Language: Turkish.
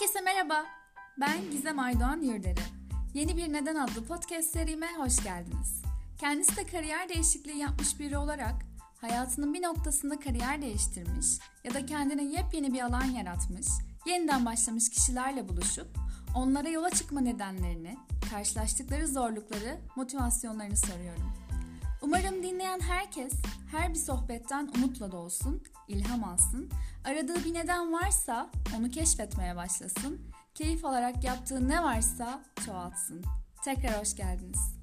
Herkese merhaba. Ben Gizem Aydoğan Yurderi. Yeni bir Neden adlı podcast serime hoş geldiniz. Kendisi de kariyer değişikliği yapmış biri olarak hayatının bir noktasında kariyer değiştirmiş ya da kendine yepyeni bir alan yaratmış, yeniden başlamış kişilerle buluşup onlara yola çıkma nedenlerini, karşılaştıkları zorlukları, motivasyonlarını soruyorum. Umarım dinleyen herkes her bir sohbetten umutla dolsun, ilham alsın, aradığı bir neden varsa onu keşfetmeye başlasın, keyif alarak yaptığı ne varsa çoğaltsın. Tekrar hoş geldiniz.